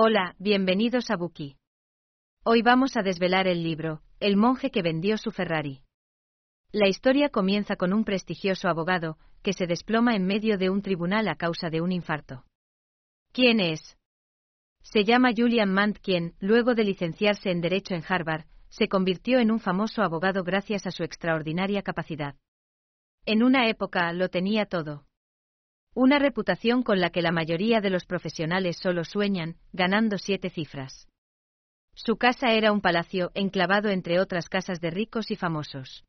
Hola, bienvenidos a Buki. Hoy vamos a desvelar el libro, El monje que vendió su Ferrari. La historia comienza con un prestigioso abogado, que se desploma en medio de un tribunal a causa de un infarto. ¿Quién es? Se llama Julian Mant quien, luego de licenciarse en Derecho en Harvard, se convirtió en un famoso abogado gracias a su extraordinaria capacidad. En una época lo tenía todo. Una reputación con la que la mayoría de los profesionales solo sueñan, ganando siete cifras. Su casa era un palacio enclavado entre otras casas de ricos y famosos.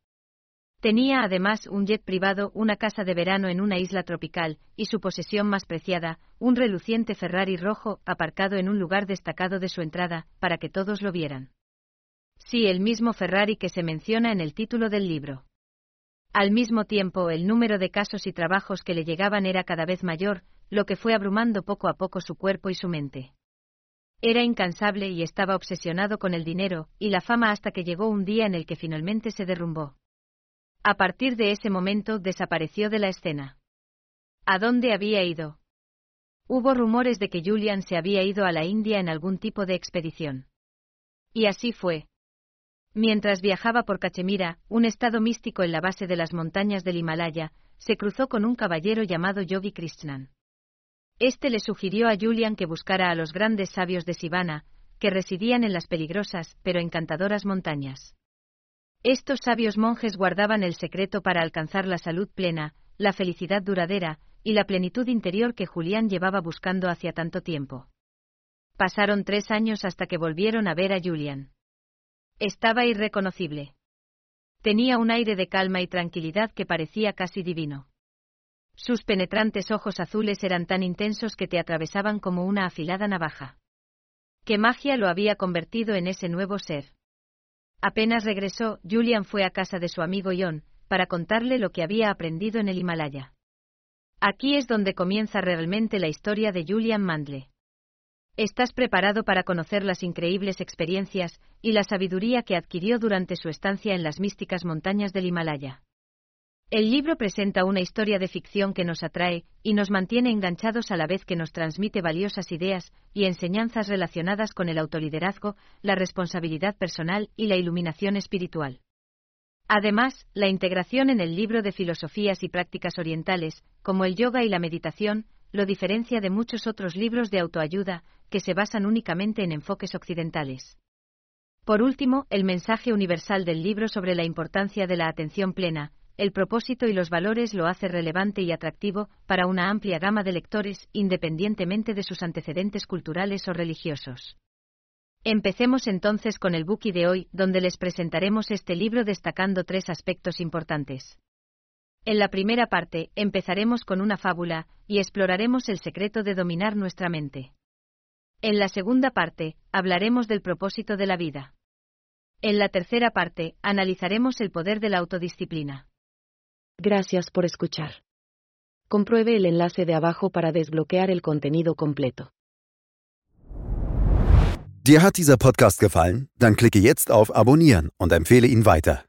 Tenía además un jet privado, una casa de verano en una isla tropical, y su posesión más preciada, un reluciente Ferrari rojo aparcado en un lugar destacado de su entrada, para que todos lo vieran. Sí, el mismo Ferrari que se menciona en el título del libro. Al mismo tiempo, el número de casos y trabajos que le llegaban era cada vez mayor, lo que fue abrumando poco a poco su cuerpo y su mente. Era incansable y estaba obsesionado con el dinero y la fama hasta que llegó un día en el que finalmente se derrumbó. A partir de ese momento desapareció de la escena. ¿A dónde había ido? Hubo rumores de que Julian se había ido a la India en algún tipo de expedición. Y así fue. Mientras viajaba por Cachemira, un estado místico en la base de las montañas del Himalaya, se cruzó con un caballero llamado Yogi Krishnan. Este le sugirió a Julian que buscara a los grandes sabios de Sivana, que residían en las peligrosas pero encantadoras montañas. Estos sabios monjes guardaban el secreto para alcanzar la salud plena, la felicidad duradera, y la plenitud interior que Julián llevaba buscando hacía tanto tiempo. Pasaron tres años hasta que volvieron a ver a Julian. Estaba irreconocible. Tenía un aire de calma y tranquilidad que parecía casi divino. Sus penetrantes ojos azules eran tan intensos que te atravesaban como una afilada navaja. ¿Qué magia lo había convertido en ese nuevo ser? Apenas regresó, Julian fue a casa de su amigo John, para contarle lo que había aprendido en el Himalaya. Aquí es donde comienza realmente la historia de Julian Mandle. ¿Estás preparado para conocer las increíbles experiencias y la sabiduría que adquirió durante su estancia en las místicas montañas del Himalaya? El libro presenta una historia de ficción que nos atrae y nos mantiene enganchados a la vez que nos transmite valiosas ideas y enseñanzas relacionadas con el autoliderazgo, la responsabilidad personal y la iluminación espiritual. Además, la integración en el libro de filosofías y prácticas orientales, como el yoga y la meditación, lo diferencia de muchos otros libros de autoayuda que se basan únicamente en enfoques occidentales. Por último, el mensaje universal del libro sobre la importancia de la atención plena, el propósito y los valores lo hace relevante y atractivo para una amplia gama de lectores, independientemente de sus antecedentes culturales o religiosos. Empecemos entonces con el bookie de hoy, donde les presentaremos este libro destacando tres aspectos importantes. En la primera parte, empezaremos con una fábula, y exploraremos el secreto de dominar nuestra mente. En la segunda parte, hablaremos del propósito de la vida. En la tercera parte, analizaremos el poder de la autodisciplina. Gracias por escuchar. Compruebe el enlace de abajo para desbloquear el contenido completo. Dir hat dieser Podcast gefallen? Dann klicke jetzt auf Abonnieren und empfehle ihn weiter.